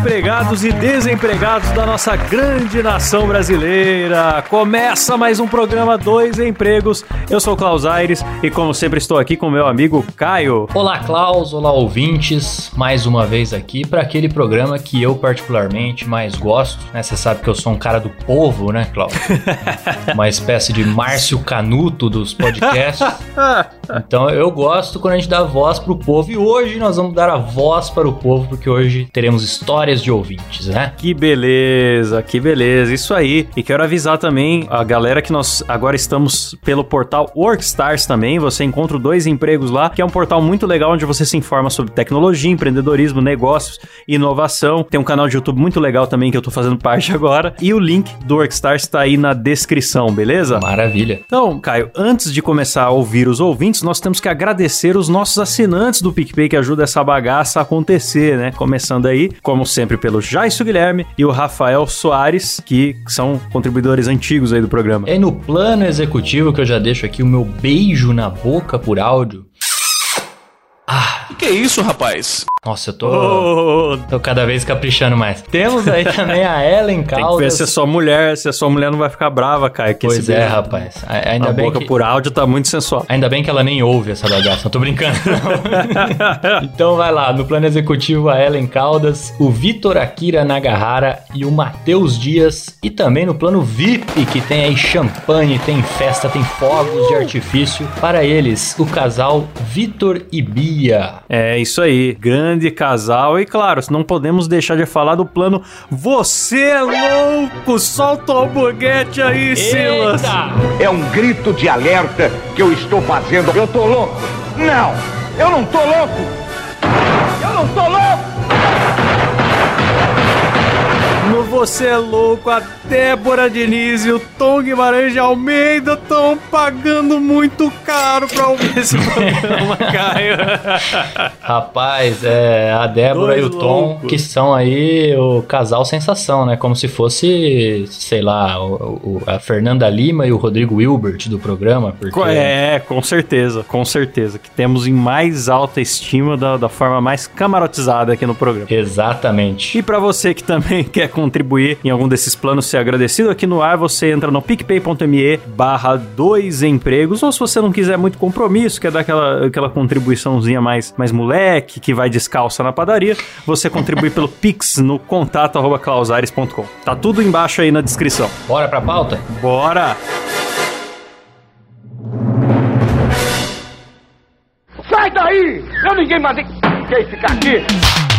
empregados e desempregados da nossa grande nação brasileira. Começa mais um programa Dois Empregos. Eu sou o Klaus Aires e, como sempre, estou aqui com meu amigo Caio. Olá, Klaus. Olá, ouvintes. Mais uma vez aqui para aquele programa que eu particularmente mais gosto. Né? Você sabe que eu sou um cara do povo, né, Klaus? uma espécie de Márcio Canuto dos podcasts. Então eu gosto quando a gente dá voz pro povo e hoje nós vamos dar a voz para o povo porque hoje teremos histórias de ouvintes, né? Que beleza, que beleza, isso aí. E quero avisar também a galera que nós agora estamos pelo portal Workstars também. Você encontra dois empregos lá, que é um portal muito legal onde você se informa sobre tecnologia, empreendedorismo, negócios, inovação. Tem um canal de YouTube muito legal também que eu tô fazendo parte agora. E o link do Workstars está aí na descrição, beleza? Maravilha. Então, Caio, antes de começar a ouvir os ouvintes, nós temos que agradecer os nossos assinantes do PicPay que ajudam essa bagaça a acontecer, né? Começando aí, como sempre, pelo Jaisso Guilherme e o Rafael Soares, que são contribuidores antigos aí do programa. É no plano executivo que eu já deixo aqui o meu beijo na boca por áudio. Ah. Que é isso, rapaz? Nossa, eu tô, oh. tô cada vez caprichando mais. Temos aí também a Ellen Caldas. Tem que ver se é sua mulher, se a sua mulher não vai ficar brava, cara. Que pois é, rapaz. Ainda a bem boca que... por áudio tá muito sensual. Ainda bem que ela nem ouve essa bagaça, não tô brincando. então vai lá, no plano executivo a Ellen Caldas, o Vitor Akira Nagahara e o Matheus Dias. E também no plano VIP, que tem aí champanhe, tem festa, tem fogos de artifício. Para eles, o casal Vitor e Bia. É isso aí, grande casal. E claro, não podemos deixar de falar do plano Você é louco! Solta o hamburguete aí, Eita! Silas! É um grito de alerta que eu estou fazendo. Eu tô louco! Não! Eu não tô louco! Eu não tô louco! No Você é Louco, a Débora Diniz e o Tom Guimarães de Almeida estão pagando muito caro pra ouvir esse programa, Caio. Rapaz, é a Débora Dois e o Tom, que são aí o casal sensação, né? Como se fosse, sei lá, o, o, a Fernanda Lima e o Rodrigo Wilbert do programa. Porque... É, com certeza, com certeza. Que temos em mais alta estima da, da forma mais camarotizada aqui no programa. Exatamente. E para você que também quer contribuir em algum desses planos, ser agradecido aqui no ar, você entra no picpay.me barra dois empregos, ou se você não quiser muito compromisso, quer dar aquela, aquela contribuiçãozinha mais, mais moleque, que vai descalça na padaria, você contribui pelo pix no contato arroba clausares.com. Tá tudo embaixo aí na descrição. Bora pra pauta? Bora! Sai daí! Eu ninguém mandei ficar aqui!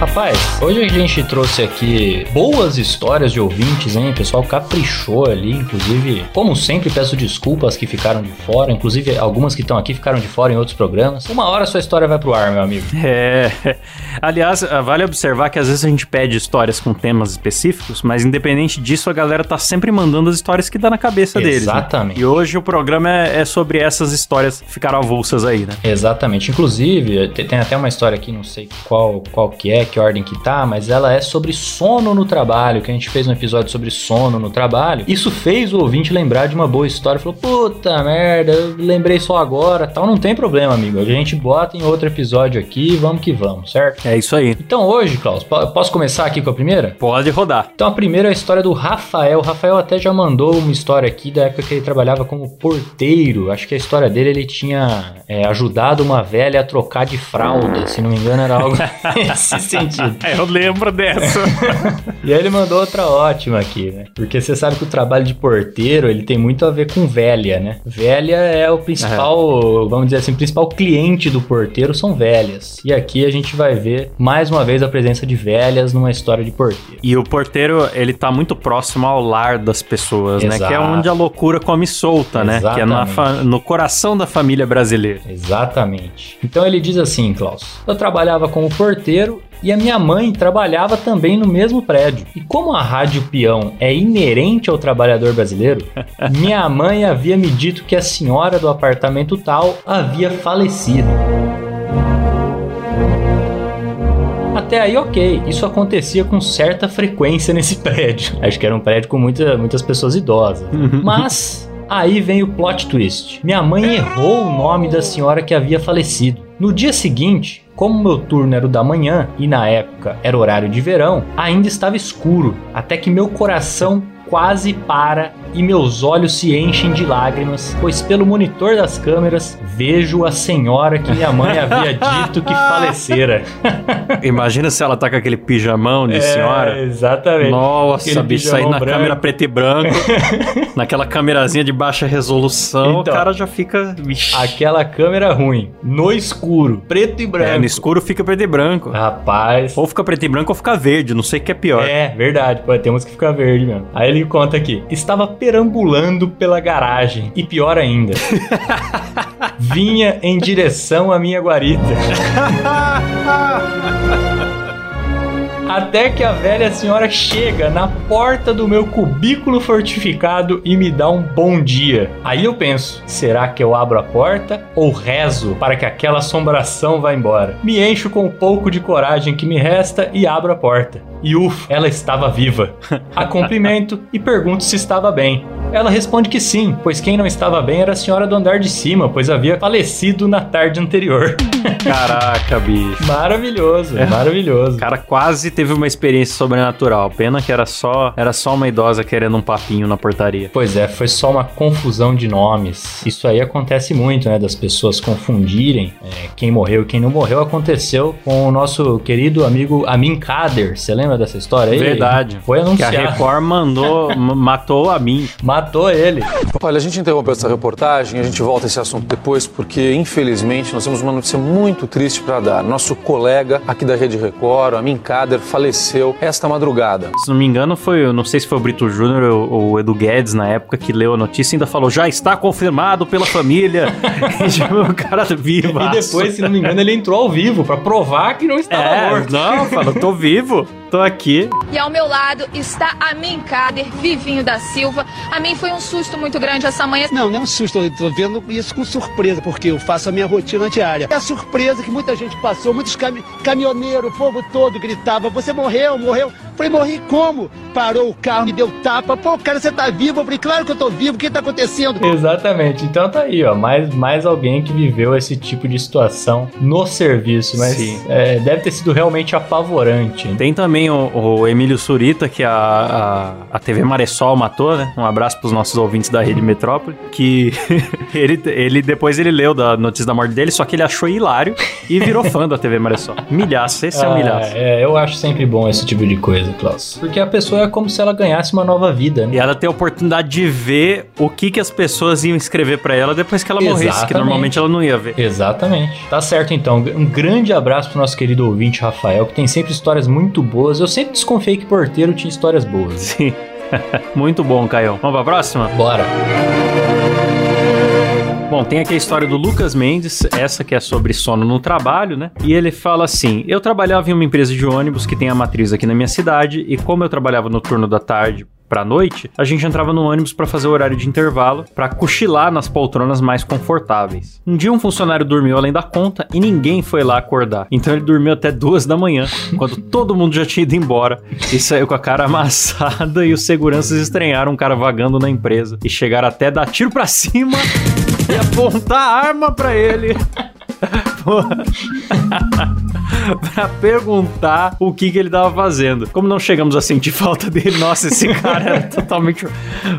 Rapaz, hoje a gente trouxe aqui boas histórias de ouvintes, hein? O pessoal caprichou ali, inclusive, como sempre, peço desculpas que ficaram de fora, inclusive algumas que estão aqui ficaram de fora em outros programas. Uma hora sua história vai pro ar, meu amigo. É. Aliás, vale observar que às vezes a gente pede histórias com temas específicos, mas independente disso, a galera tá sempre mandando as histórias que dá na cabeça Exatamente. deles. Né? Exatamente. Né? E hoje o programa é, é, sobre essas histórias que ficaram avulsas aí, né? Exatamente. Inclusive, tem até uma história aqui, não sei qual, qual que é, que ordem que tá, mas ela é sobre sono no trabalho, que a gente fez um episódio sobre sono no trabalho. Isso fez o ouvinte lembrar de uma boa história. Falou, puta merda, eu lembrei só agora, tal. Não tem problema, amigo. A gente bota em outro episódio aqui, vamos que vamos, certo? É isso aí. Então hoje, Klaus, posso começar aqui com a primeira? Pode rodar. Então a primeira é a história do Rafael. O Rafael até já mandou uma história aqui da época que ele trabalhava como porteiro. Acho que a história dele, ele tinha é, ajudado uma velha a trocar de fralda, se não me engano era algo nesse sentido. Eu lembro dessa. e aí ele mandou outra ótima aqui, né? Porque você sabe que o trabalho de porteiro, ele tem muito a ver com velha, né? Velha é o principal, vamos dizer assim, o principal cliente do porteiro são velhas. E aqui a gente vai ver mais uma vez a presença de velhas numa história de porteiro. E o porteiro, ele tá muito próximo ao lar das pessoas, Exato. né? Que é onde a loucura come solta, Exatamente. né? Que é no coração da família brasileira. Exatamente. Então ele diz assim, Klaus: Eu trabalhava como porteiro E a minha mãe trabalhava também no mesmo prédio. E como a rádio peão é inerente ao trabalhador brasileiro, minha mãe havia me dito que a senhora do apartamento tal havia falecido. Até aí, ok. Isso acontecia com certa frequência nesse prédio. Acho que era um prédio com muita, muitas pessoas idosas. Mas Aí vem o plot twist. Minha mãe errou o nome da senhora que havia falecido. No dia seguinte, como meu turno era o da manhã e na época era horário de verão, ainda estava escuro, até que meu coração quase para e meus olhos se enchem de lágrimas, pois pelo monitor das câmeras vejo a senhora que minha mãe havia dito que falecera. Imagina se ela tá com aquele pijamão de É, senhora. Exatamente. Nossa, Aquele bicho, aí na branco. câmera preto e branco, naquela câmerazinha de baixa resolução, Então. o cara já fica. Aquela câmera ruim, no escuro, preto e branco. É, no escuro fica preto e branco. Rapaz. Ou fica preto e branco ou fica verde, não sei o que é pior. É, verdade, pô, temos que ficar verde mesmo. Aí ele conta aqui: estava perambulando pela garagem e pior ainda, vinha em direção à minha guarita. Até que a velha senhora chega na porta do meu cubículo fortificado e me dá um bom dia. Aí eu penso: será que eu abro a porta ou rezo para que aquela assombração vá embora? Me encho com o pouco de coragem que me resta e abro a porta. E ufa, ela estava viva. A cumprimento e pergunto se estava bem. Ela responde que sim, pois quem não estava bem era a senhora do andar de cima, pois havia falecido na tarde anterior. Caraca, bicho. Maravilhoso, maravilhoso. O cara quase teve uma experiência sobrenatural. Pena que era só, era só uma idosa querendo um papinho na portaria. Pois é, foi só uma confusão de nomes. Isso aí acontece muito, né? Das pessoas confundirem é, quem morreu e quem não morreu. Aconteceu com o nosso querido amigo Amin Kader. Você lembra dessa história aí? Verdade. Foi Que a anunciado. Record mandou, matou a mim. Matou ele. Olha, a gente interrompeu essa reportagem, a gente volta a esse assunto depois, porque infelizmente nós temos uma notícia muito triste para dar. Nosso colega aqui da Rede Record, Amin Kader, faleceu esta madrugada. Se não me engano, foi, eu não sei se foi o Brito Júnior ou ou o Edu Guedes na época que leu a notícia e ainda falou: já está confirmado pela família. O cara vivo. E depois, se não me engano, ele entrou ao vivo pra provar que não estava É, morto. não, falou, tô vivo, tô aqui. E ao meu lado está a Min Kader, Vivinho da Silva. A mim foi um susto muito grande essa manhã. Não, não é um susto, eu tô vendo isso com surpresa, porque eu faço a minha rotina diária. É a surpresa que muita gente passou, muitos cami caminhoneiros, o povo todo gritava, você morreu, morreu. Falei, morri como? Parou o carro, me deu tapa. Pô, cara, você tá vivo? Eu falei, claro que eu tô vivo, o que tá acontecendo? Exatamente. Então tá aí, ó. Mais, mais alguém que viveu esse tipo de situação no serviço. Mas Sim. é, deve ter sido realmente apavorante. Tem também o, o Emílio Surita, que a, a, a TV Maressol matou, né? Um abraço pros nossos ouvintes da Rede Metrópole. Que ele, ele depois ele leu da notícia da morte dele, só que ele achou hilário e virou fã da TV Maressol. Milhaço, esse é o Ah, milhaço. é, eu acho sempre bom esse tipo de coisa, Klaus. Porque a pessoa é como se ela ganhasse uma nova vida, né? E ela tem a oportunidade de ver o que, que as pessoas iam escrever pra ela depois que ela morresse, que Exatamente. normalmente ela não ia ver. Exatamente. Tá certo, então. Um grande abraço pro nosso querido ouvinte Rafael, que tem sempre histórias muito boas. Eu sempre desconfiei que porteiro tinha histórias boas. Sim. Muito bom, Caio. Vamos pra próxima? Bora. Bom, tem aqui a história do Lucas Mendes, essa que é sobre sono no trabalho, né? E ele fala assim: Eu trabalhava em uma empresa de ônibus que tem a matriz aqui na minha cidade, e como eu trabalhava no turno da tarde pra noite, a gente entrava no ônibus pra fazer o horário de intervalo, pra cochilar nas poltronas mais confortáveis. Um dia um funcionário dormiu além da conta e ninguém foi lá acordar. Então ele dormiu até duas da manhã, quando todo mundo já tinha ido embora, e saiu com a cara amassada e os seguranças estranharam um cara vagando na empresa e chegaram até dar tiro pra cima e apontar a arma pra ele. Pra perguntar o que, que ele tava fazendo. Como não chegamos a sentir falta dele, nossa, esse cara era totalmente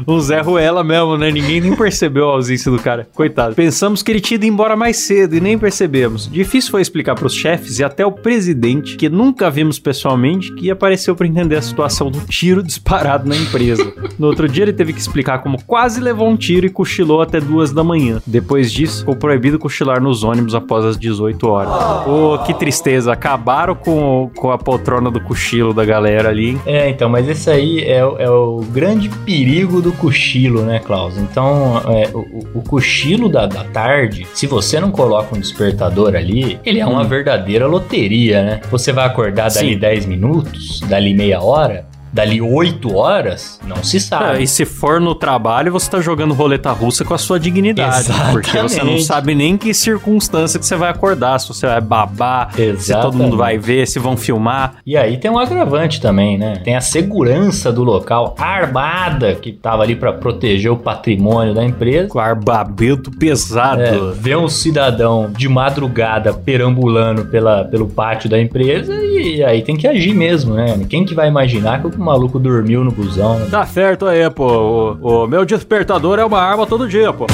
um Zé Ruela mesmo, né? Ninguém nem percebeu a ausência do cara. Coitado. Pensamos que ele tinha ido embora mais cedo e nem percebemos. Difícil foi explicar pros chefes e até o presidente, que nunca vimos pessoalmente, que apareceu pra entender a situação do tiro disparado na empresa. No outro dia ele teve que explicar como quase levou um tiro e cochilou até duas da manhã. Depois disso, ficou proibido cochilar nos ônibus após as 18 18 horas. Ô, que tristeza. Acabaram com, com a poltrona do cochilo da galera ali. É, então, mas esse aí é, o- é o grande perigo do cochilo, né, Klaus? Então, é, o, o cochilo da, da tarde, se você não coloca um despertador ali, ele é uma verdadeira loteria, né? Você vai acordar dali Sim. 10 minutos, dali meia hora, dali 8 horas, não se sabe. e se for no trabalho, você tá jogando roleta russa com a sua dignidade. Exatamente. Porque você não sabe nem que circunstância que você vai acordar, se você vai babar, se todo Exatamente. mundo vai ver, se vão filmar. E aí tem um agravante também, né? Tem a segurança do local, a armada que tava ali pra proteger o patrimônio da empresa. Com armamento pesado. É, ver um cidadão de madrugada perambulando pela, pelo pátio da empresa e aí tem que agir mesmo, né? Quem que vai imaginar que o maluco dormiu no busão, né? Tá certo aí, pô. O, o meu despertador é uma arma todo dia, pô.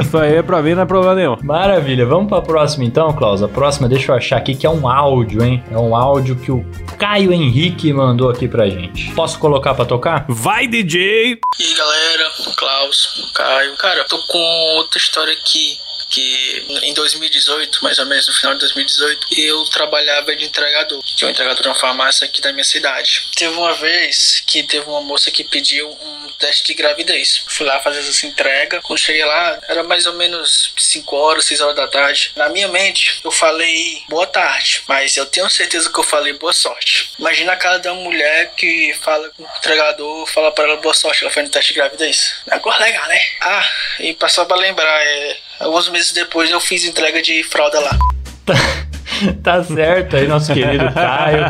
Isso aí pra mim não é problema nenhum. Maravilha, vamos pra próxima então, Klaus. A próxima, deixa eu achar aqui que é um áudio, hein? É um áudio que o Caio Henrique mandou aqui pra gente. Posso colocar pra tocar? Vai, DJ! E aí galera, Klaus, Caio. Cara, eu tô com outra história aqui. Que em 2018, mais ou menos no final de 2018, eu trabalhava de entregador, que é um entregador de uma farmácia aqui da minha cidade. Teve uma vez que teve uma moça que pediu um teste de gravidez. Fui lá fazer essa entrega. Quando cheguei lá, era mais ou menos 5 horas, 6 horas da tarde. Na minha mente, eu falei boa tarde, mas eu tenho certeza que eu falei boa sorte. Imagina a cara da mulher que fala com o entregador, fala pra ela boa sorte, ela foi no teste de gravidez. Negócio legal, né? Ah, e passou pra lembrar, é, alguns meses depois eu fiz entrega de fralda lá. tá certo aí, nosso querido Caio,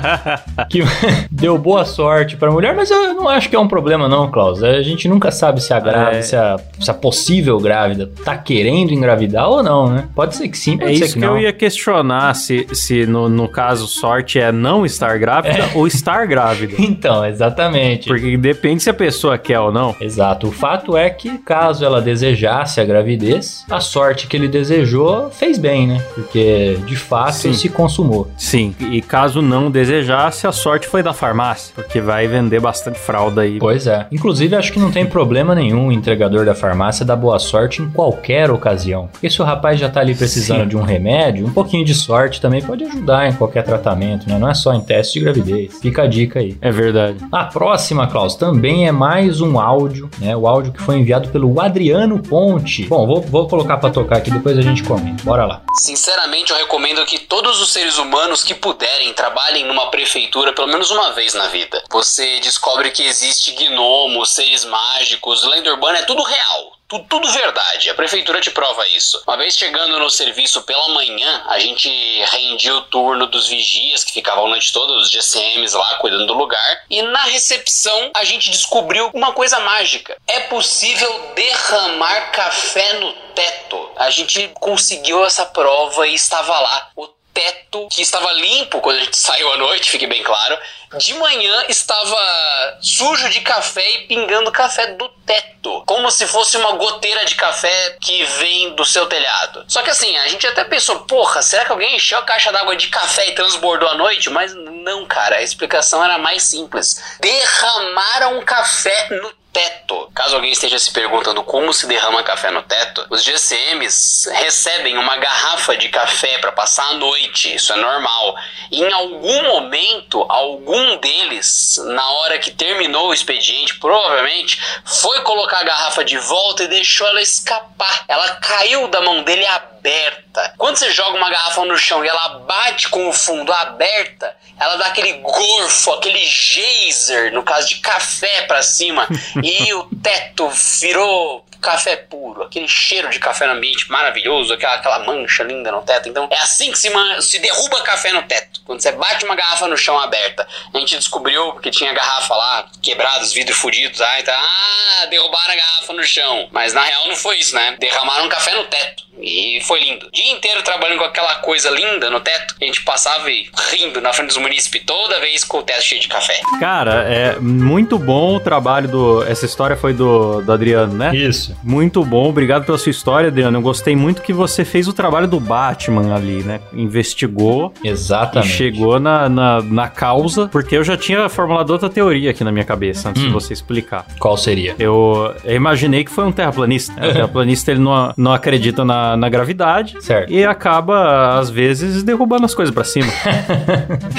que deu boa sorte pra mulher, mas eu não acho que é um problema não, Klaus. A gente nunca sabe se a grávida, É. se, a, se a possível grávida tá querendo engravidar ou não, né? Pode ser que sim, pode É ser isso que, que, não. eu ia questionar se, se no, no caso sorte é não estar grávida ou estar grávida. Então, exatamente. Porque depende se a pessoa quer ou não. Exato. O fato é que, caso ela desejasse a gravidez, a sorte que ele desejou fez bem, né? Porque, de fato, Sim. Se consumou. Sim. E caso não desejasse, a sorte foi da farmácia. Porque vai vender bastante fralda aí. Pois é. Inclusive, acho que não tem problema nenhum o entregador da farmácia dar boa sorte em qualquer ocasião. Porque se o rapaz já tá ali precisando Sim. de um remédio, um pouquinho de sorte também pode ajudar em qualquer tratamento, né? Não é só em teste de gravidez. Fica a dica aí. É verdade. A próxima, Klaus, também é mais um áudio, né? O áudio que foi enviado pelo Adriano Ponte. Bom, vou, vou colocar pra tocar aqui, depois a gente comenta. Bora lá. Sinceramente, eu recomendo que todos os seres humanos que puderem trabalhem numa prefeitura pelo menos uma vez na vida. Você descobre que existe gnomos, seres mágicos, lenda urbana, é tudo real. Tu- Tudo verdade, a prefeitura te prova isso. Uma vez chegando no serviço pela manhã, a gente rendia o turno dos vigias que ficavam a noite toda, os GCMs lá cuidando do lugar, e na recepção a gente descobriu uma coisa mágica. É possível derramar café no teto. A gente conseguiu essa prova e estava lá. O teto que estava limpo quando a gente saiu à noite, fique bem claro. De manhã estava sujo de café e pingando café do teto, como se fosse uma goteira de café que vem do seu telhado. Só que assim, a gente até pensou, porra, será que alguém encheu a caixa d'água de café e transbordou à noite? Mas não, cara, a explicação era mais simples. Derramaram café no teto. Caso alguém esteja se perguntando como se derrama café no teto, os GCMs recebem uma garrafa de café para passar a noite, isso é normal. E em algum momento, algum deles, na hora que terminou o expediente, provavelmente foi colocar a garrafa de volta e deixou ela escapar. Ela caiu da mão dele aberta. Quando você joga uma garrafa no chão e ela bate com o fundo aberta, ela dá aquele gorfo, aquele geyser, no caso de café pra cima, e o teto virou café puro, aquele cheiro de café no ambiente maravilhoso, aquela, aquela mancha linda no teto. Então é assim que se, se derruba café no teto. Quando você bate uma garrafa no chão aberta. A gente descobriu porque tinha garrafa lá, quebrados, vidros fudidos. Ah, então, ah, derrubaram a garrafa no chão. Mas na real não foi isso, né? Derramaram café no teto. E foi lindo. O dia inteiro trabalhando com aquela coisa linda no teto. A gente passava e rindo na frente dos munícipes toda vez com o teto cheio de café. Cara, é muito bom o trabalho do. Essa história foi do, do Adriano, né? Isso, isso. Muito bom, obrigado pela sua história, Adriano. Eu gostei muito que você fez o trabalho do Batman ali, né? Investigou Exatamente. e chegou na, na, na causa, porque eu já tinha formulado outra teoria aqui na minha cabeça, antes de você explicar. Qual seria? Eu, eu imaginei que foi um terraplanista. né? O terraplanista ele não, não acredita na, na gravidade Certo. e acaba, às vezes, derrubando as coisas pra cima.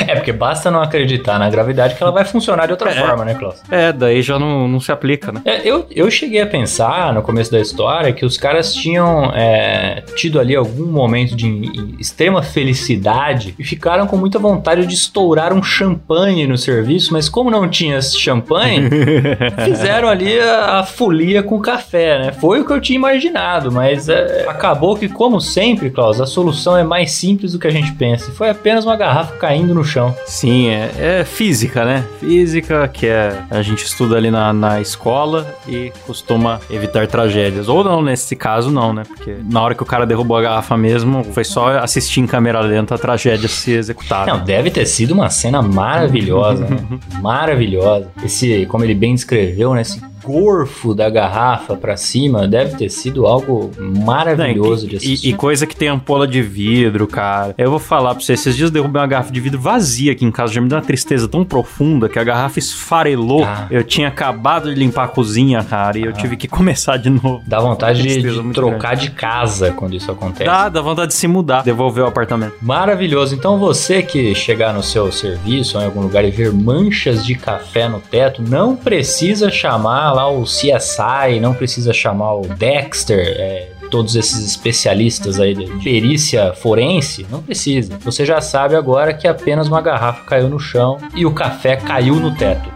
É, porque basta não acreditar na gravidade que ela vai funcionar de outra forma, né, Klaus? É, daí já não, não se aplica, né? É, eu, eu cheguei a pensar no começo da história que os caras tinham é, tido ali algum momento de extrema felicidade e ficaram com muita vontade de estourar um champanhe no serviço, mas como não tinha champanhe, fizeram ali a, a folia com café, né? Foi o que eu tinha imaginado, mas é, acabou que, como sempre, Klaus, a solução é mais simples do que a gente pensa. Foi apenas uma garrafa caindo no chão. Sim, é, é física, né? Física, que é a gente estuda ali na, na escola e costuma evitar tragédias. Ou não, nesse caso não, né? Porque na hora que o cara derrubou a garrafa mesmo, foi só assistir em câmera lenta a tragédia se executar. Não, deve ter sido uma cena maravilhosa, né? Maravilhosa. Esse, como ele bem descreveu, né? Esse gorfo da garrafa pra cima deve ter sido algo maravilhoso Não, de e, assistir. e, e coisa que tem ampola de vidro, cara. Eu vou falar pra você, esses dias eu derrubei uma garrafa de vidro vazia aqui em casa, já me deu uma tristeza tão profunda que a garrafa esfarelou. Ah. Eu tinha acabado de limpar a cozinha, cara, e eu tive que começar de novo. Dá vontade de, de trocar de casa quando isso acontece. Dá, dá vontade de se mudar, devolver o apartamento. Maravilhoso. Então você que chegar no seu serviço ou em algum lugar e ver manchas de café no teto, não precisa chamar lá o CSI, não precisa chamar o Dexter, é, todos esses especialistas aí de perícia forense, não precisa. Você já sabe agora que apenas uma garrafa caiu no chão e o café caiu no teto.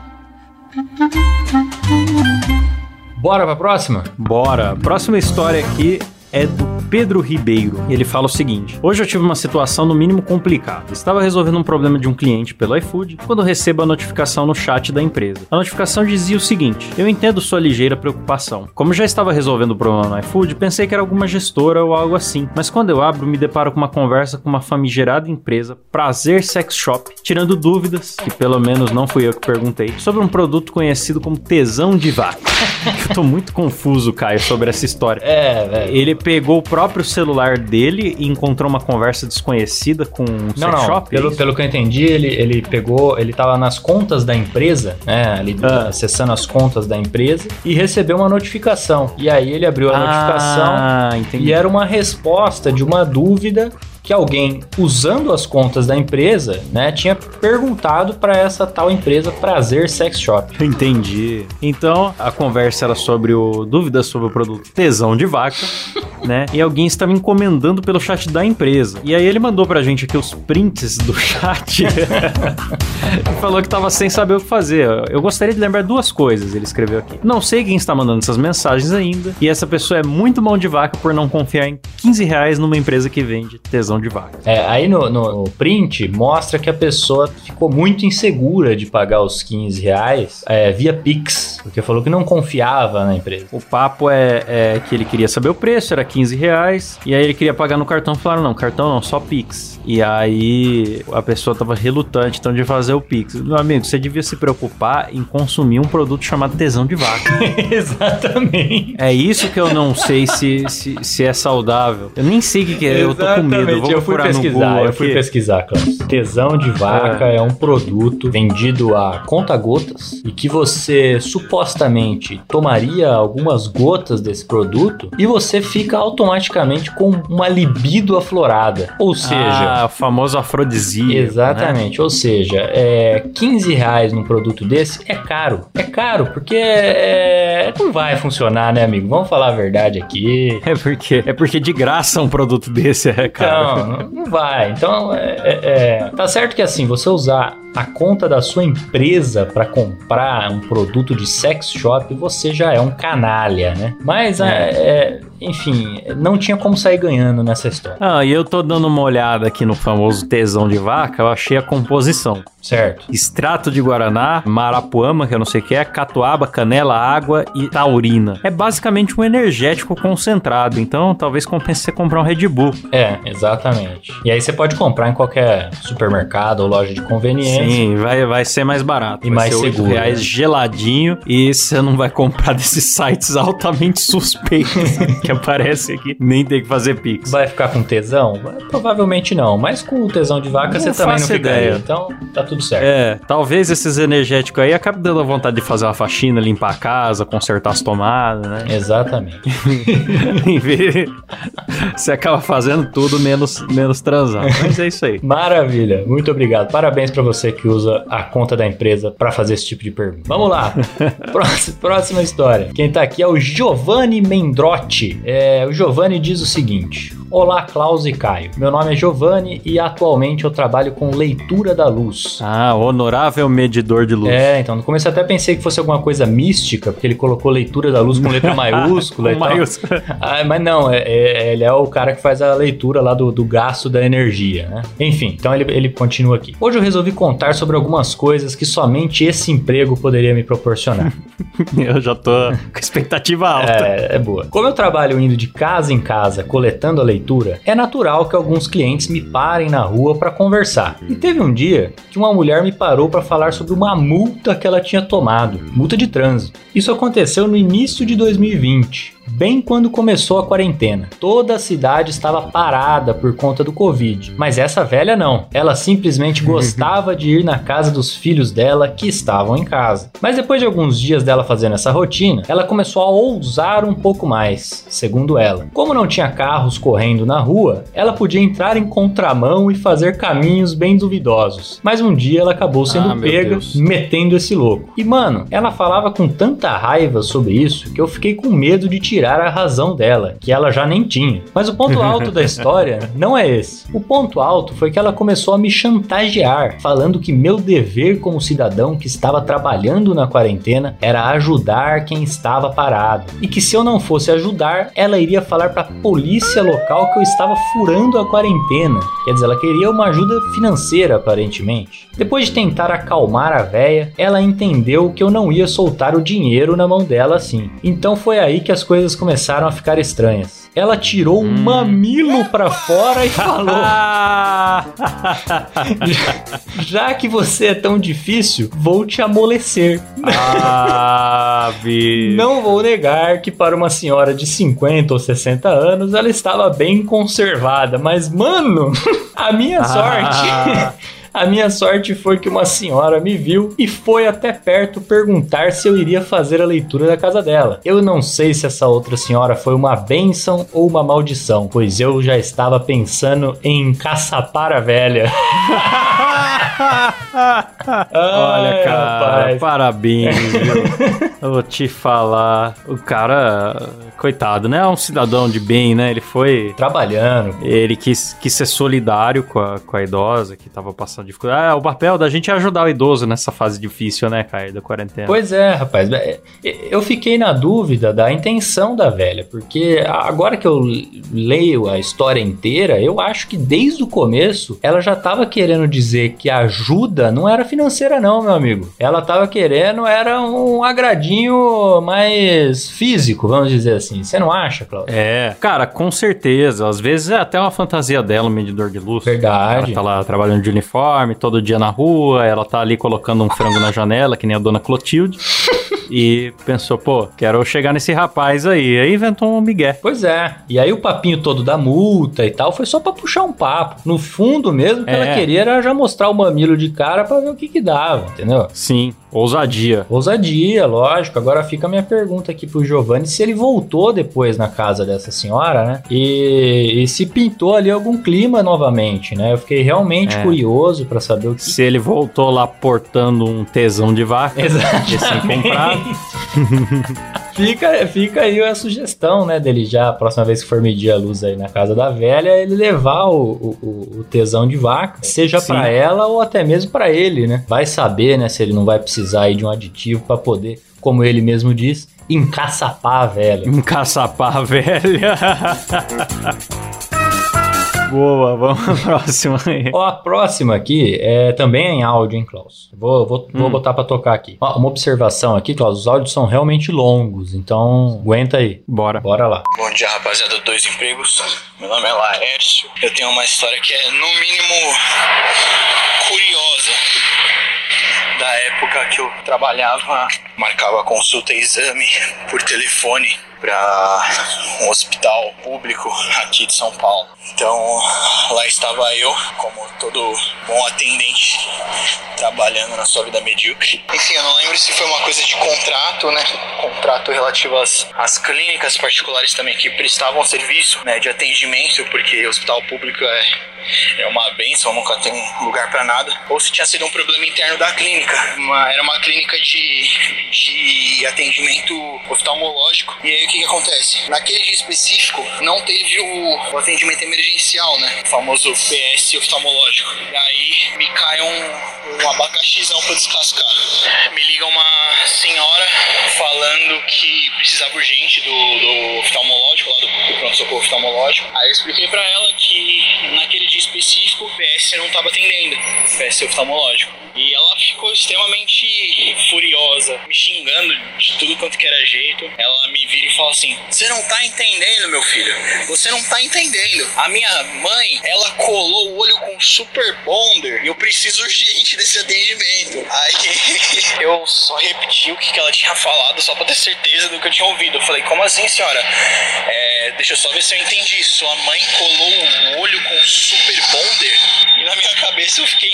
Bora pra próxima? Bora. Próxima história aqui é do Pedro Ribeiro. Ele fala o seguinte: Hoje eu tive uma situação no mínimo complicada. Estava resolvendo um problema de um cliente pelo iFood quando recebo a notificação no chat da empresa. A notificação dizia o seguinte: Eu entendo sua ligeira preocupação. Como já estava resolvendo o problema no iFood, pensei que era alguma gestora ou algo assim. Mas quando eu abro, me deparo com uma conversa com uma famigerada empresa, Prazer Sex Shop, tirando dúvidas, que pelo menos não fui eu que perguntei, sobre um produto conhecido como tesão de vaca. eu tô muito confuso, Caio, sobre essa história. É, velho. Ele pegou o próprio celular dele e encontrou uma conversa desconhecida com um Não, não. shop? é Pelo, isso? pelo que eu entendi, ele, ele pegou, ele tava nas contas da empresa, né? Ali Ah. acessando as contas da empresa e recebeu uma notificação. E aí ele abriu a notificação Ah, entendi. e era uma resposta de uma dúvida que alguém usando as contas da empresa, né, tinha perguntado para essa tal empresa Prazer Sex Shop. Entendi. Então, a conversa era sobre o dúvidas sobre o produto tesão de vaca, né? E alguém estava encomendando pelo chat da empresa. E aí ele mandou pra gente aqui os prints do chat e falou que tava sem saber o que fazer. Eu gostaria de lembrar duas coisas, ele escreveu aqui. Não sei quem está mandando essas mensagens ainda, e essa pessoa é muito mão de vaca por não confiar em 15 reais numa empresa que vende tesão de vaca. É, aí no, no print mostra que a pessoa ficou muito insegura de pagar os 15 reais é, via Pix, porque falou que não confiava na empresa. O papo é, é que ele queria saber o preço, era 15 reais, e aí ele queria pagar no cartão, falaram, não, cartão não, só Pix. E aí a pessoa tava relutante, então, de fazer o Pix. Meu amigo, você devia se preocupar em consumir um produto chamado tesão de vaca. Exatamente. é isso que eu não sei se, se, se é saudável. Eu nem sei o que, que é, eu tô com medo. Eu fui pesquisar, eu fui pesquisar, Klaus. Tesão de vaca é. um produto vendido a conta-gotas e que você supostamente tomaria algumas gotas desse produto e você fica automaticamente com uma libido aflorada. Ou seja, Ah, o famoso afrodisíaco. Exatamente, ou seja, é, 15 reais num produto desse é caro. É caro, porque é, não vai funcionar, né, amigo? Vamos falar a verdade aqui. É porque, é porque de graça um produto desse é caro. Não, não vai. Então, é, é- é- tá certo que assim, você usar a conta da sua empresa para comprar um produto de sex shop, você já é um canalha, né? Mas é, é, enfim, não tinha como sair ganhando nessa história. Ah, e eu tô dando uma olhada aqui no famoso tesão de vaca, eu achei a composição. Certo. Extrato de Guaraná, Marapuama, que eu não sei o que é, catuaba, canela, água e taurina. É basicamente um energético concentrado, então talvez compense você comprar um Red Bull. É, exatamente. E aí você pode comprar em qualquer supermercado ou loja de conveniência. Sim, vai, vai ser mais barato. E mais seguro, reais né? geladinho e você não vai comprar desses sites altamente suspeitos que aparecem aqui. Nem tem que fazer pix. Vai ficar com tesão? Provavelmente não, mas com o tesão de vaca Não você também não ficaria. ideia. Então tá tudo certo. É, talvez esses energéticos aí acabem dando vontade de fazer uma faxina, limpar a casa, consertar as tomadas, né? Exatamente. Você acaba fazendo tudo menos, menos transar. Mas é isso aí. Maravilha, muito obrigado. Parabéns pra você que usa a conta da empresa pra fazer esse tipo de pergunta. Vamos lá. Próxima, próxima história. Quem tá aqui é o Giovanni Mendrotti. É, o Giovanni diz o seguinte: Olá, Klaus e Caio. Meu nome é Giovanni e atualmente eu trabalho com leitura da luz. Ah, honorável medidor de luz. É, então no começo eu até pensei que fosse alguma coisa mística, porque ele colocou leitura da luz com letra maiúscula e tal. maiúscula. Ah, mas não, é, é- ele é o cara que faz a leitura lá do, do gasto da energia, né? Enfim, então ele, ele continua aqui. Hoje eu resolvi contar sobre algumas coisas que somente esse emprego poderia me proporcionar. Eu já tô com expectativa alta. É, é boa. Como eu trabalho indo de casa em casa coletando a leitura, é natural que alguns clientes me parem na rua para conversar. E teve um dia que uma mulher me parou para falar sobre uma multa que ela tinha tomado, multa de trânsito. Isso aconteceu no início de 2020. Bem quando começou a quarentena. Toda a cidade estava parada por conta do Covid. Mas essa velha não. Ela simplesmente gostava de ir na casa dos filhos dela que estavam em casa. Mas depois de alguns dias dela fazendo essa rotina, ela começou a ousar um pouco mais, segundo ela. Como não tinha carros correndo na rua, ela podia entrar em contramão e fazer caminhos bem duvidosos. Mas um dia ela acabou sendo Ah, pega metendo esse louco. E mano, ela falava com tanta raiva sobre isso que eu fiquei com medo de tirar a razão dela, que ela já nem tinha. Mas o ponto alto da história não é esse. O ponto alto foi que ela começou a me chantagear, falando que meu dever como cidadão que estava trabalhando na quarentena era ajudar quem estava parado. E que se eu não fosse ajudar, ela iria falar para a polícia local que eu estava furando a quarentena. Quer dizer, ela queria uma ajuda financeira, aparentemente. Depois de tentar acalmar a véia, ela entendeu que eu não ia soltar o dinheiro na mão dela assim. Então foi aí que as coisas começaram a ficar estranhas. Ela tirou um mamilo pra fora e falou: Já que você é tão difícil, vou te amolecer. Ah. Não vou negar que para uma senhora de 50 ou 60 anos ela estava bem conservada, mas mano, a minha sorte. A minha sorte foi que uma senhora me viu e foi até perto perguntar se eu iria fazer a leitura da casa dela. Eu não sei se essa outra senhora foi uma bênção ou uma maldição, pois eu já estava pensando em caçapar a velha. Olha, cara, rapaz. parabéns, viu? Eu vou te falar. O cara, coitado, né? É um cidadão de bem, né? Ele foi. Trabalhando. Ele quis, quis ser solidário com a, com a idosa que tava passando dificuldade. Ah, o papel da gente é ajudar o idoso nessa fase difícil, né, Caio, da quarentena. Pois é, rapaz. É, Eu fiquei na dúvida da intenção da velha, porque agora que eu leio a história inteira, eu acho que desde o começo ela já tava querendo dizer que a ajuda não era financeira, não, meu amigo. Ela tava querendo era um agradinho mais físico, vamos dizer assim. Você não acha, Cláudio? É, cara, com certeza. Às vezes é até uma fantasia dela, um medidor de luz. Verdade. Ela tá lá trabalhando de uniforme, todo dia na rua, ela tá ali colocando um frango na janela, que nem a dona Clotilde. e pensou, pô, quero chegar nesse rapaz aí. Aí inventou um migué. Pois é. E aí o papinho todo da multa e tal foi só pra puxar um papo. No fundo mesmo, o que É. ela queria era já mostrar o mamilo de cara pra ver o que que dava, entendeu? Sim, ousadia. Ousadia, lógico. Agora fica a minha pergunta aqui pro Giovanni se ele voltou depois na casa dessa senhora, né? E, e se pintou ali algum clima novamente, né? Eu fiquei realmente É. curioso pra saber o que. Se ele voltou lá portando um tesão de vaca, Exatamente. recém-comprado. Fica, fica aí a sugestão, né, dele já, a próxima vez que for medir a luz aí na casa da velha, ele levar o, o, o tesão de vaca, seja pra ela ou até mesmo pra ele, né? Vai saber, né, se ele não vai precisar aí de um aditivo pra poder, como ele mesmo diz, encaçapar a velha. Encaçapar a velha. Boa, vamos pra próxima aí. Ó, a próxima aqui é também é em áudio, hein, Klaus? Vou, vou, vou Hum. botar pra tocar aqui. Ó, Uma observação aqui, Klaus, os áudios são realmente longos, então aguenta aí. Bora. Bora lá. Bom dia, rapaziada do Dois Empregos. Meu nome é Laércio. Eu tenho uma história que é, no mínimo, curiosa. Da época que eu trabalhava, marcava consulta e exame por telefone para um hospital público aqui de São Paulo. Então, lá estava eu, como todo bom atendente, trabalhando na sua vida medíocre. Enfim, eu não lembro se foi uma coisa de contrato, né? Contrato relativo às, às clínicas particulares também que prestavam serviço né, de atendimento, porque hospital público é, é uma benção, nunca tem lugar para nada. Ou se tinha sido um problema interno da clínica. Uma- era uma clínica de, de atendimento oftalmológico. E aí o que, que acontece? Naquele dia específico, não teve o, o atendimento emergencial, né? O famoso PS oftalmológico. E aí me cai um, um abacaxizão pra descascar. Me liga uma senhora falando que precisava urgente do, do oftalmológico, lá do, do pronto-socorro oftalmológico. Aí eu expliquei pra ela que naquele dia específico o PS não tava atendendo, o PS oftalmológico. E ela ficou extremamente furiosa, me xingando de tudo quanto que era jeito. Ela me vira e fala assim: Você não tá entendendo, meu filho. Você não tá entendendo. A minha mãe, ela colou o olho com super bonder e eu preciso urgente desse atendimento. Aí eu só repeti o que ela tinha falado só pra ter certeza do que eu tinha ouvido. Eu falei: Como assim, senhora? É, deixa eu só ver se eu entendi. Sua mãe colou o olho com super bonder? E na minha cabeça eu fiquei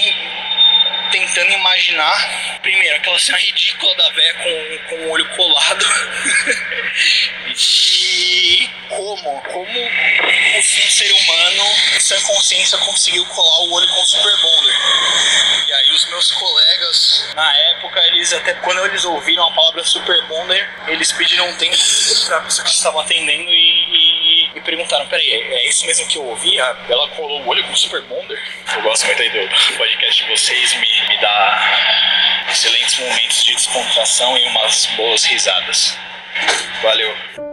tentando imaginar, primeiro, aquela cena ridícula da véia com, com o olho colado. e como, como um ser humano, sem consciência, conseguiu colar o olho com o Super Bonder. E aí os meus colegas, na época, eles até quando eles ouviram a palavra Super Bonder, eles pediram um tempo pra pessoa que estava atendendo e, e, e perguntaram, peraí, é, é isso mesmo que eu ouvi? A- Ela colou o olho com o Super Bonder? Eu gosto muito aí do podcast de vocês, me, me dá excelentes momentos de descontração e umas boas risadas. Valeu.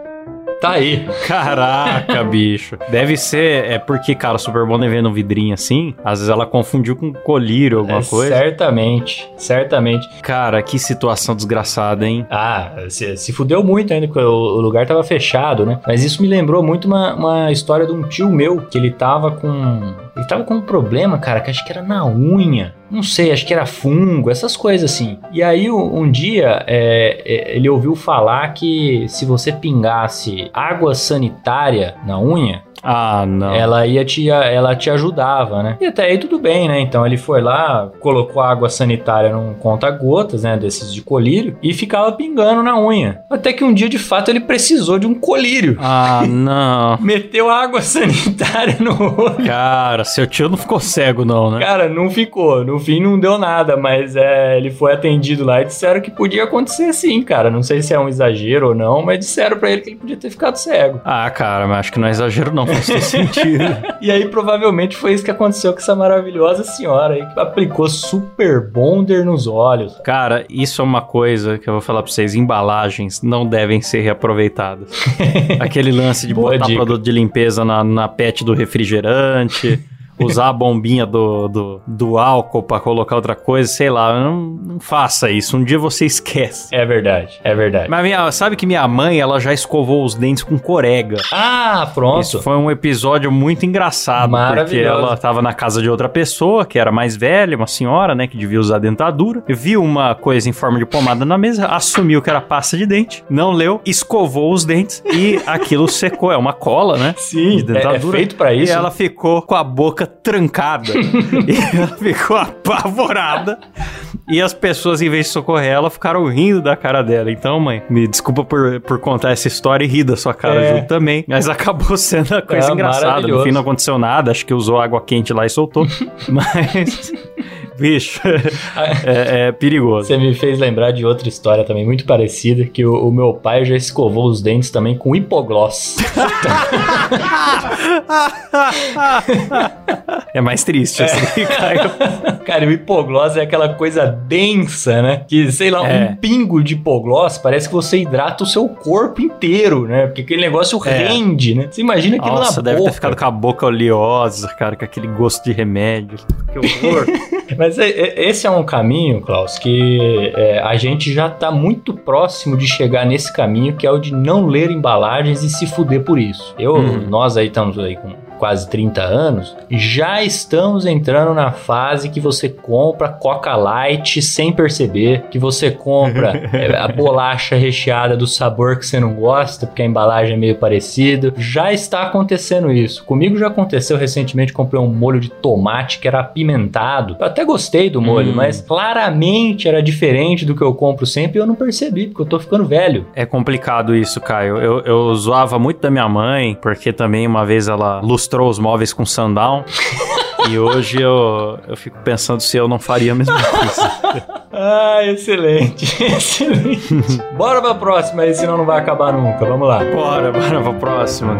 Tá aí. Caraca, bicho. Deve ser, é porque, cara, o Super Bonder vendo um vidrinho assim, às vezes ela confundiu com colírio, alguma É, coisa. Certamente, certamente. Cara, que situação desgraçada, hein? Ah, se, se fudeu muito ainda, porque o, o lugar tava fechado, né? Mas isso me lembrou muito uma, uma história de um tio meu, que ele tava com. Ele tava com um problema, cara, que acho que era na unha. Não sei, acho que era fungo, essas coisas assim. E aí, um, dia, é, é, ele ouviu falar que se você pingasse água sanitária na unha, Ah, não. ela ia te, ela te ajudava, né? E até aí tudo bem, né? Então ele foi lá, colocou água sanitária num conta-gotas, né? Desses de colírio, e ficava pingando na unha. Até que um dia, de fato, ele precisou de um colírio. Ah, não. Meteu água sanitária no olho. Cara, seu tio não ficou cego, não, né? Cara, não ficou. No fim não deu nada, mas é, ele foi atendido lá e disseram que podia acontecer sim, cara. Não sei se é um exagero ou não, mas disseram pra ele que ele podia ter ficado cego. Ah, cara, mas acho que não é exagero, não. Faz todo sentido. E aí, provavelmente, foi isso que aconteceu com essa maravilhosa senhora aí, que aplicou Super Bonder nos olhos. Cara, isso é uma coisa que eu vou falar pra vocês: embalagens não devem ser reaproveitadas. Aquele lance de Boa botar dica. produto de limpeza na, na pet do refrigerante. Usar a bombinha do, do, do álcool pra colocar outra coisa, sei lá, não, não faça isso. Um dia você esquece. É verdade, é verdade. Mas minha, sabe que minha mãe, ela já escovou os dentes com corega. Ah, pronto. Isso foi um episódio muito engraçado, porque ela tava na casa de outra pessoa, que era mais velha, uma senhora, né, que devia usar dentadura, viu uma coisa em forma de pomada na mesa, assumiu que era pasta de dente, não leu, escovou os dentes e aquilo secou, é uma cola, né? Sim, de é- é dentadura. feito pra isso. E ela ficou com a boca trancada. e ela ficou apavorada. E as pessoas, em vez de socorrer ela, ficaram rindo da cara dela. Então, mãe, me desculpa por, por contar essa história e rir da sua cara É. junto também. Mas acabou sendo a coisa É, engraçada. No fim não aconteceu nada. Acho que usou água quente lá e soltou. mas. Bicho, é, é perigoso. Você me fez lembrar de outra história também muito parecida, que o, o meu pai já escovou os dentes também com hipogloss. é mais triste, assim, Caio. Cara, o hipogloss é aquela coisa densa, né? Que, sei lá, É. um pingo de hipogloss parece que você hidrata o seu corpo inteiro, né? Porque aquele negócio É. rende, né? Você imagina aquilo Nossa, na deve boca. ter ficado com a boca oleosa, cara, com aquele gosto de remédio. Que horror. Mas é- é- esse é um caminho, Klaus, que é, a gente já tá muito próximo de chegar nesse caminho, que é o de não ler embalagens e se fuder por isso. Eu, Uhum. nós aí estamos aí com quase 30 anos, já estamos entrando na fase que você compra Coca Light sem perceber, que você compra é, a bolacha recheada do sabor que você não gosta, porque a embalagem é meio parecida. Já está acontecendo isso. Comigo já aconteceu recentemente, comprei um molho de tomate que era apimentado. Eu até gostei do molho, Hum. mas claramente era diferente do que eu compro sempre e eu não percebi, porque eu tô ficando velho. É complicado isso, Caio. Eu, eu zoava muito da minha mãe, porque também uma vez ela lustrou os móveis com sundown. e hoje eu, eu fico pensando se eu não faria a mesma coisa. Ah, excelente, excelente. Bora pra próxima aí, senão não vai acabar nunca. Vamos lá. Bora, bora pra próxima.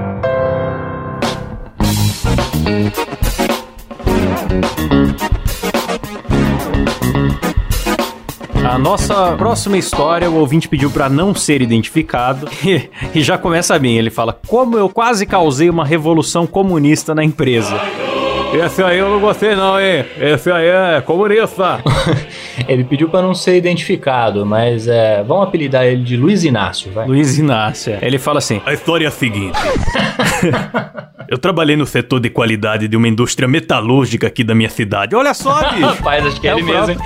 A nossa próxima história, o ouvinte pediu pra não ser identificado e, e já começa bem. Ele fala: Como eu quase causei uma revolução comunista na empresa. Esse aí eu não gostei, não, hein? Esse aí é comunista. Ele pediu pra não ser identificado, mas é, vamos apelidar ele de Luiz Inácio, vai. Luiz Inácio. Ele fala assim: A história é a seguinte. Eu trabalhei no setor de qualidade de uma indústria metalúrgica aqui da minha cidade. Olha só, bicho. Rapaz, acho que é, É ele mesmo, hein?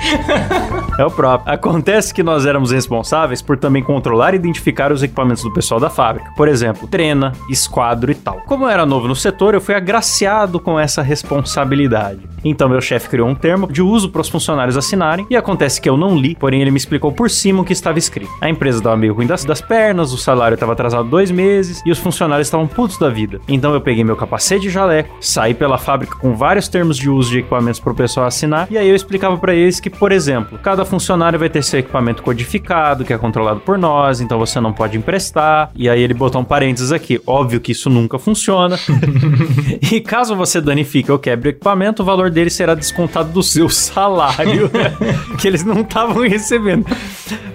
É o próprio. Acontece que nós éramos responsáveis por também controlar e identificar os equipamentos do pessoal da fábrica. Por exemplo, trena, esquadro e tal. Como eu era novo no setor, eu fui agraciado com essa responsabilidade. Então meu chefe criou um termo de uso para os funcionários assinarem e acontece que eu não li, porém ele me explicou por cima o que estava escrito. A empresa estava meio ruim das, das pernas, o salário estava atrasado dois meses e os funcionários estavam putos da vida. Então eu peguei meu capacete e jaleco, saí pela fábrica com vários termos de uso de equipamentos para o pessoal assinar e aí eu explicava para eles que, por exemplo, cada funcionário vai ter seu equipamento codificado, que é controlado por nós, então você não pode emprestar. E aí ele botou um parênteses aqui. Óbvio que isso nunca funciona. e caso você danifique ou quebre o equipamento, o valor dele será descontado do seu salário, que eles não estavam recebendo.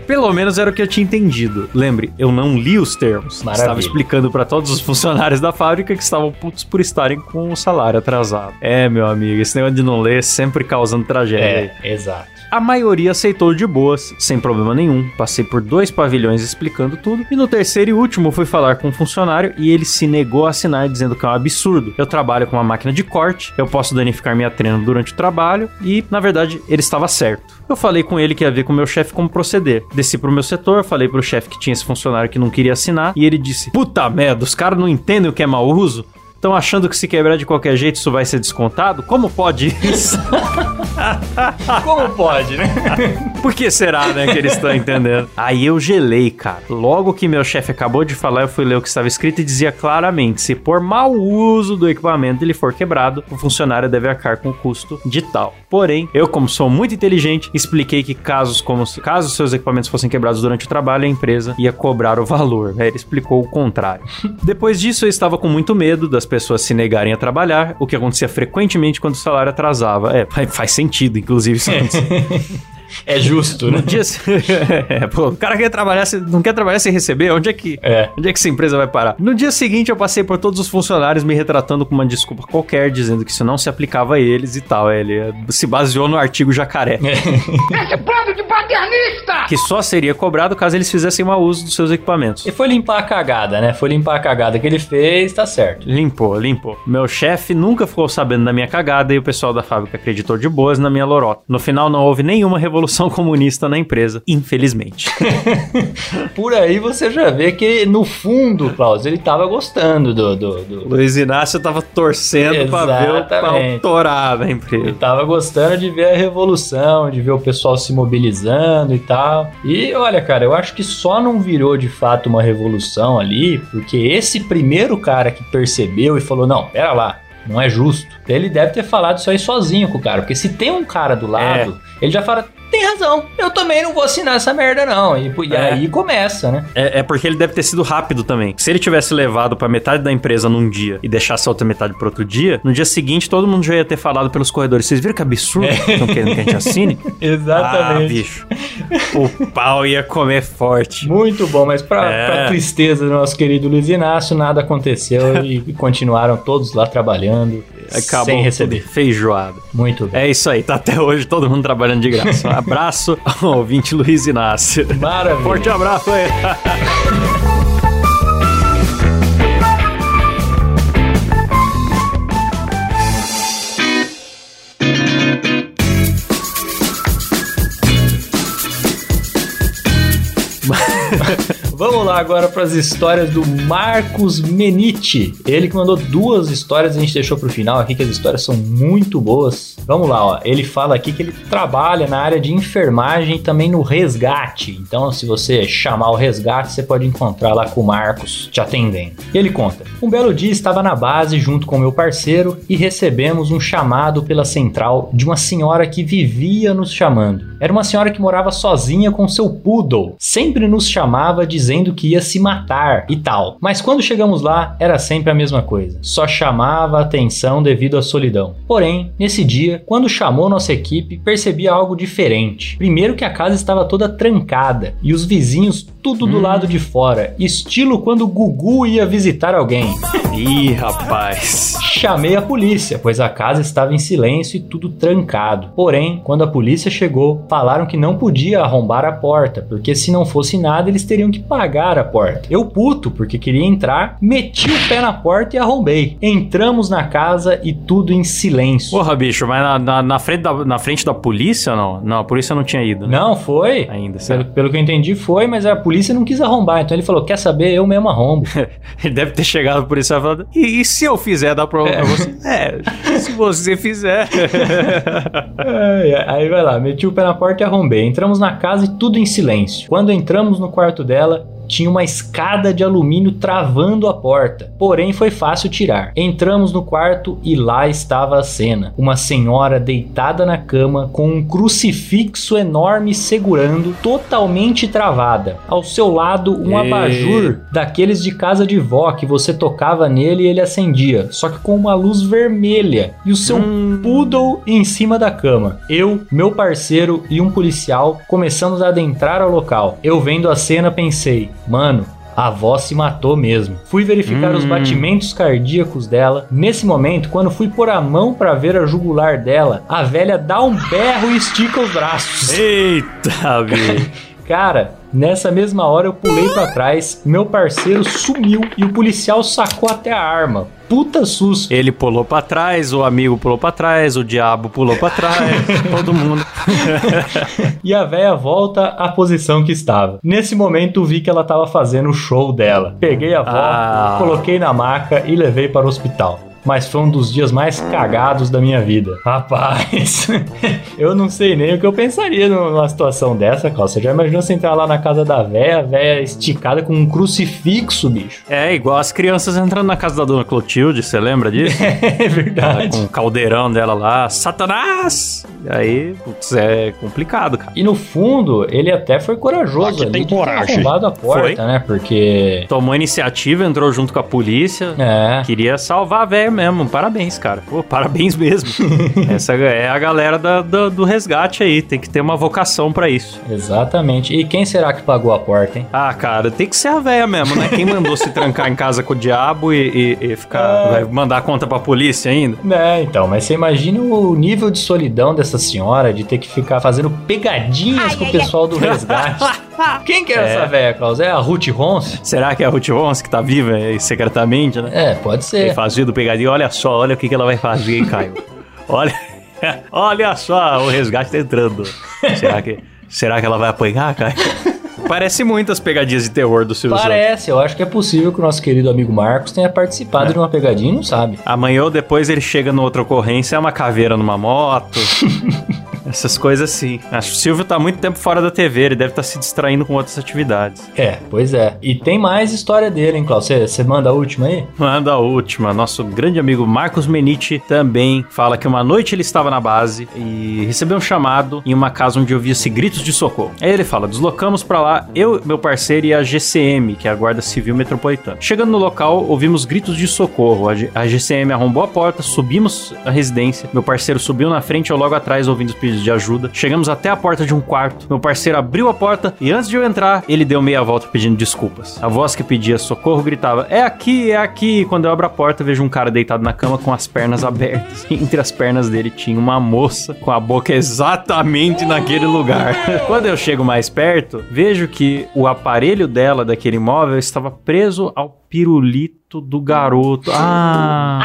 Pelo menos era o que eu tinha entendido. Lembre, eu não li os termos. Maravilha. Estava explicando para todos os funcionários da fábrica que estavam putos por estarem com o salário atrasado. É, meu amigo, esse negócio de não ler sempre causando tragédia. É, exato. A maioria aceitou de boas, sem problema nenhum. Passei por dois pavilhões explicando tudo. E no terceiro e último fui falar com um funcionário e ele se negou a assinar, dizendo que é um absurdo. Eu trabalho com uma máquina de corte, eu posso danificar minha treina durante o trabalho e, na verdade, ele estava certo. Eu falei com ele que ia ver com o meu chefe como proceder. Desci pro meu setor, falei pro chefe que tinha esse funcionário que não queria assinar e ele disse: Puta merda, os caras não entendem o que é mau uso? Estão achando que se quebrar de qualquer jeito isso vai ser descontado? Como pode isso? Como pode, né? Por que será, né, que eles estão entendendo? Aí eu gelei, cara. Logo que meu chefe acabou de falar, eu fui ler o que estava escrito e dizia claramente: se por mau uso do equipamento ele for quebrado, o funcionário deve arcar com o custo de tal. Porém, eu, como sou muito inteligente, expliquei que casos como caso seus equipamentos fossem quebrados durante o trabalho, a empresa ia cobrar o valor. Ele explicou o contrário. Depois disso, eu estava com muito medo das pessoas se negarem a trabalhar, o que acontecia frequentemente quando o salário atrasava. É, faz- faz sentido, inclusive, isso É justo, né? no dia... é, pô, o cara quer trabalhar, se- não quer trabalhar sem receber? Onde é que... É. Onde é que essa empresa vai parar? No dia seguinte, eu passei por todos os funcionários me retratando com uma desculpa qualquer, dizendo que isso não se aplicava a eles e tal. É, Ele eh, se baseou no artigo jacaré. Esse bando de paternista! Que só seria cobrado caso eles fizessem mau uso dos seus equipamentos. E foi limpar a cagada, né? Foi limpar a cagada que ele fez, tá certo. Limpou, limpou. Meu chefe nunca ficou sabendo da minha cagada e o pessoal da fábrica acreditou de boas na minha lorota. No final, não houve nenhuma revolução comunista na empresa, infelizmente. Por aí você já vê que, no fundo, Klaus, ele tava gostando do. do, do- Luiz Inácio tava torcendo pra ver o pau torar na Ele empresa. tava gostando de ver a revolução, de ver o pessoal se mobilizando e tal. E olha, cara, eu acho que só não virou de fato uma revolução ali, porque esse primeiro cara que percebeu e falou: não, pera lá. Não é justo. Ele deve ter falado isso aí sozinho com o cara. Porque se tem um cara do lado, ele já fala. Tem razão, eu também não vou assinar essa merda, não. E, e É. aí começa, né? É, é porque ele deve ter sido rápido também. Se ele tivesse levado pra metade da empresa num dia e deixasse a outra metade pro outro dia, no dia seguinte todo mundo já ia ter falado pelos corredores. Vocês viram que absurdo? Estão querendo que a gente assine? Ah, bicho. O pau ia comer forte. Muito bom, mas pra, É. pra tristeza do nosso querido Luiz Inácio, nada aconteceu e continuaram todos lá trabalhando Acabou sem receber. Feijoada. Muito bem. É isso aí, tá até hoje todo mundo trabalhando de graça. Um abraço ao ouvinte Luiz Inácio. Maravilha. Forte abraço aí. agora para as histórias do Marcos Menite. Ele que mandou duas histórias, a gente deixou pro final aqui, que as histórias são muito boas. Vamos lá, ó. Ele fala aqui que ele trabalha na área de enfermagem e também no resgate. Então, se você chamar o resgate, você pode encontrar lá com o Marcos te atendendo. Ele conta: Um belo dia estava na base junto com meu parceiro e recebemos um chamado pela central de uma senhora que vivia nos chamando. Era uma senhora que morava sozinha com seu poodle. Sempre nos chamava dizendo que ia se matar e tal. Mas quando chegamos lá, era sempre a mesma coisa. Só chamava atenção devido à solidão. Porém, nesse dia, quando chamou nossa equipe, percebi algo diferente. Primeiro que a casa estava toda trancada e os vizinhos tudo do lado de fora, estilo quando o Gugu ia visitar alguém. Ih, rapaz. Chamei a polícia, pois a casa estava em silêncio e tudo trancado. Porém, quando a polícia chegou, falaram que não podia arrombar a porta, porque se não fosse nada, eles teriam que pagar a porta. Eu puto, porque queria entrar, meti o pé na porta e arrombei. Entramos na casa e tudo em silêncio. Porra, bicho, mas na, na, na frente, da, na frente da polícia não? Não, a polícia não tinha ido. né? Não, foi. Ainda, Pelo, certo? pelo que eu entendi, foi, mas a polícia não quis arrombar. Então ele falou: Quer saber? Eu mesmo arrombo. Ele deve ter chegado por isso e falado: e, e se eu fizer, dá problema pra você? É, se você fizer. Ai, ai, Aí vai lá, meti o pé na porta e arrombei. Entramos na casa e tudo em silêncio. Quando entramos no quarto dela, tinha uma escada de alumínio travando a porta. Porém, foi fácil tirar. Entramos no quarto e lá estava a cena: uma senhora deitada na cama com um crucifixo enorme segurando, totalmente travada. Ao seu lado, um Ei. abajur daqueles de casa de vó que você tocava nele e ele acendia, só que com uma luz vermelha. E o seu poodle em cima da cama. Eu, meu parceiro e um policial começamos a adentrar ao local. Eu vendo a cena pensei, mano. A avó se matou mesmo. Fui verificar os batimentos cardíacos dela. Nesse momento, quando fui pôr a mão pra ver a jugular dela, a velha dá um berro e estica os braços. Eita, bicho. Cara, nessa mesma hora eu pulei pra trás, meu parceiro sumiu e o policial sacou até a arma. Puta susto. Ele pulou pra trás, o amigo pulou pra trás, o diabo pulou pra trás, todo mundo. E a véia volta à posição que estava. Nesse momento vi que ela tava fazendo o show dela. Peguei a avó, Ah. coloquei na maca e levei para o hospital. Mas foi um dos dias mais cagados da minha vida. Rapaz, eu não sei nem o que eu pensaria numa situação dessa, Carl. Você já imaginou você entrar lá na casa da véia, véia esticada com um crucifixo, bicho? É, igual as crianças entrando na casa da dona Clotilde, você lembra disso? É verdade. Com o caldeirão dela lá, Satanás! E aí, putz, é complicado, cara. E no fundo, ele até foi corajoso Aqui ali tem coragem. arrombado a porta, Foi. né? Porque... Tomou a iniciativa, entrou junto com a polícia. É. Queria salvar a velha mesmo. Parabéns, cara. Pô, parabéns mesmo. Essa é a galera da- do, do resgate aí. Tem que ter uma vocação pra isso. Exatamente. E quem será que pagou a porta, hein? Ah, cara, tem que ser a velha mesmo, né? Quem mandou se trancar em casa com o diabo e, e- e ficar. É. Vai mandar conta pra polícia ainda? É, então, mas você imagina o nível de solidão dessa senhora de ter que ficar fazendo pegadinhas com o pessoal do resgate. Quem que é, É. essa velha, Klaus? É a Ruth Rons? Será que é a Ruth Rons que tá viva aí secretamente, né? É, pode ser. fazido pegadinha. Olha só, olha o que, que ela vai fazer, hein, Caio. Olha, olha só, o resgate tá entrando. Será que, será que ela vai apanhar, Caio? Parece muitas pegadinhas de terror do Silvio. Parece, eu acho que é possível que o nosso querido amigo Marcos tenha participado É. de uma pegadinha e não sabe. Amanhã ou depois ele chega numa outra ocorrência, é uma caveira numa moto. Essas coisas sim. Acho que o Silvio tá muito tempo fora da TV, ele deve estar se distraindo com outras atividades. É, pois é. E tem mais história dele, hein, Klaus? Você manda a última aí? Manda a última. Nosso grande amigo Marcos Menite também fala que uma noite ele estava na base e recebeu um chamado em uma casa onde ouvia-se gritos de socorro. Aí ele fala: deslocamos para lá, eu, meu parceiro e a GCM, que é a Guarda Civil Metropolitana. Chegando no local, ouvimos gritos de socorro. A GCM arrombou a porta, subimos a residência. Meu parceiro subiu na frente, eu logo atrás ouvindo os pedidos de ajuda. Chegamos até a porta de um quarto. Meu parceiro abriu a porta e antes de eu entrar, ele deu meia volta pedindo desculpas. A voz que pedia socorro gritava: É aqui, é aqui. Quando eu abro a porta, vejo um cara deitado na cama com as pernas abertas. E entre as pernas dele tinha uma moça com a boca exatamente naquele lugar. Quando eu chego mais perto, vejo que o aparelho dela daquele imóvel estava preso ao pirulito do garoto. Ah!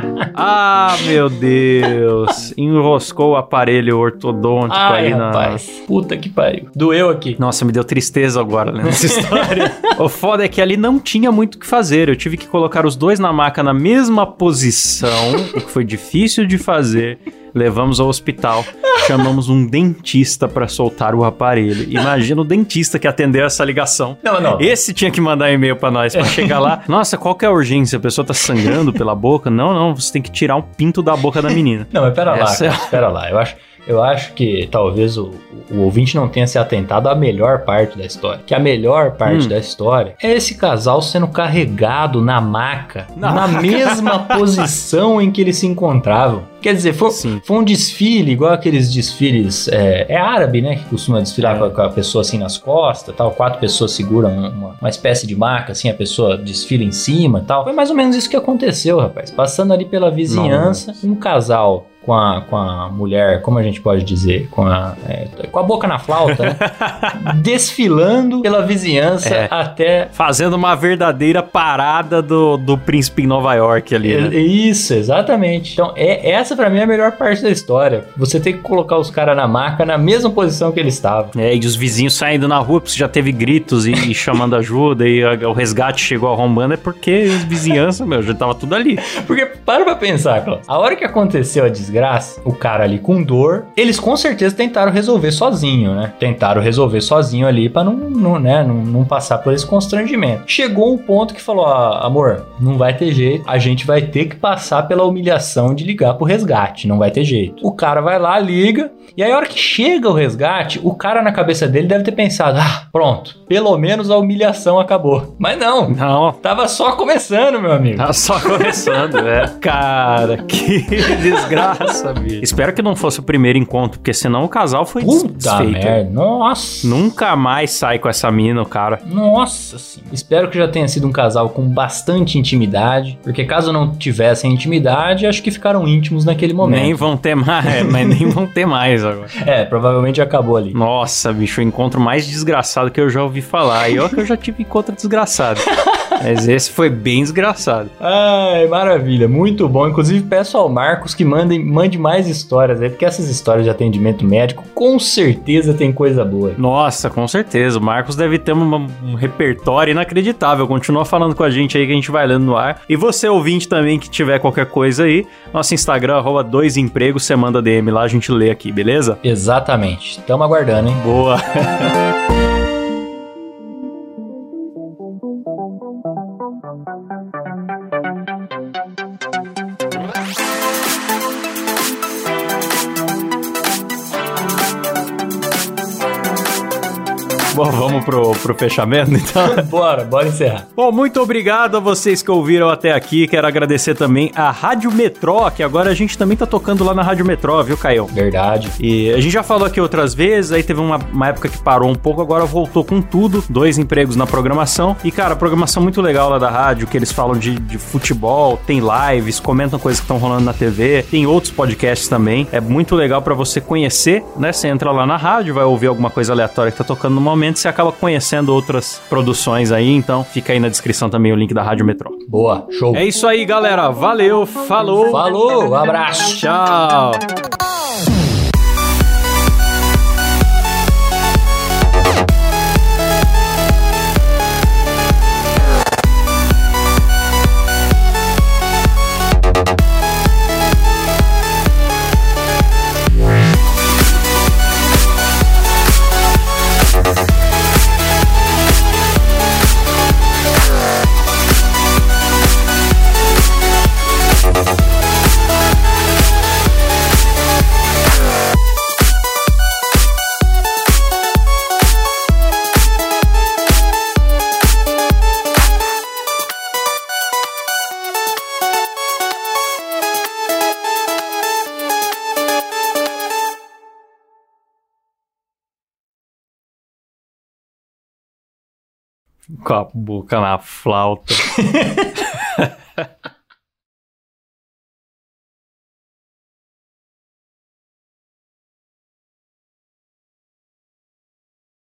Ah, meu Deus! Enroscou o aparelho ortodôntico Ai, aí na. rapaz. Puta que pariu. Doeu aqui. Nossa, me deu tristeza agora lendo essa história. o foda é que ali não tinha muito o que fazer. Eu tive que colocar os dois na maca na mesma posição, o que foi difícil de fazer. Levamos ao hospital, chamamos um dentista pra soltar o aparelho. Imagina o dentista que atendeu essa ligação. Não, não. Esse tinha que mandar e-mail pra nós pra chegar lá. Nossa, qual que é a urgência? A pessoa tá sangrando pela boca? Não, não, você tem que tirar um pinto da boca da menina. Não, mas pera lá, Essa é- cara, pera lá. Eu acho, eu acho que talvez o, o ouvinte não tenha se atentado à melhor parte da história. Que a melhor parte Hum. da história é esse casal sendo carregado na maca, Na na, maca. mesma posição em que eles se encontravam. Quer dizer, foi, foi um desfile, igual aqueles desfiles. É, é árabe, né? Que costuma desfilar É. com, a, com a pessoa assim nas costas tal. Quatro pessoas seguram uma, uma espécie de maca, assim, a pessoa desfila em cima tal. Foi mais ou menos isso que aconteceu, rapaz. Passando ali pela vizinhança, um casal. Com a, com a mulher, como a gente pode dizer? Com a, é, com a boca na flauta, né? Desfilando pela vizinhança É. até Fazendo uma verdadeira parada do, do príncipe em Nova York ali, né? É- Isso, exatamente. Então, é, essa pra mim é a melhor parte da história. Você tem que colocar os caras na maca na mesma posição que eles estavam. É, e os vizinhos saindo na rua porque já teve gritos e, e chamando ajuda e a- o resgate chegou arrombando é porque os vizinhança, meu, já tava tudo ali. Porque para pra pensar, Klaus. A hora que aconteceu a desgraça, o cara ali com dor, eles com certeza tentaram resolver sozinho, né? Tentaram resolver sozinho ali pra não, não, né, não, não passar por esse constrangimento. Chegou um ponto que falou: ah, amor, não vai ter jeito, a gente vai ter que passar pela humilhação de ligar pro resgate, não vai ter jeito. O cara vai lá, liga, e aí a hora que chega o resgate, o cara na cabeça dele deve ter pensado: ah, pronto, pelo menos a humilhação acabou. Mas não, Não, tava só começando, meu amigo. tá só começando, né? Cara, que desgraça, bicho. Espero que não fosse o primeiro encontro, porque senão o casal foi Puta desfeito. merda, nossa. Nunca mais sai com essa mina, o cara. Nossa senhora. Espero que já tenha sido um casal com bastante intimidade, porque caso não tivessem intimidade, acho que ficaram íntimos naquele momento. Nem vão ter mais, é, mas nem vão ter mais agora. É, provavelmente acabou ali. Nossa, bicho, o encontro mais desgraçado que eu já ouvi falar. E olha que eu já tive encontro desgraçado. Mas esse foi bem desgraçado. Ai, maravilha, muito bom. Inclusive, peço ao Marcos que mandem, mande mais histórias aí, porque essas histórias de atendimento médico com certeza tem coisa boa. Nossa, com certeza. O Marcos deve ter uma- um repertório inacreditável. Continua falando com a gente aí que a gente vai lendo no ar. E você, ouvinte também, que tiver qualquer coisa aí, nosso Instagram, arroba dois empregos, você manda DM lá, a gente lê aqui, beleza? Exatamente. Estamos aguardando, hein? Boa. Bom, vamos pro, pro fechamento, então? bora, bora encerrar. Bom, muito obrigado a vocês que ouviram até aqui. Quero agradecer também a Rádio Metrô, que agora a gente também tá tocando lá na Rádio Metrô, viu, Caio? Verdade. E a gente já falou aqui outras vezes, aí teve uma, uma época que parou um pouco, agora voltou com tudo. Dois empregos na programação. E, cara, a programação muito legal lá da rádio, que eles falam de, de futebol, tem lives, comentam coisas que estão rolando na TV, tem outros podcasts também. É muito legal pra você conhecer, né? Você entra lá na rádio, vai ouvir alguma coisa aleatória que tá tocando no momento, você acaba conhecendo outras produções aí, então fica aí na descrição também o link da Rádio Metrô. Boa, show. É isso aí, galera. Valeu, falou. Falou, abraço. Tchau. Com a boca na flauta.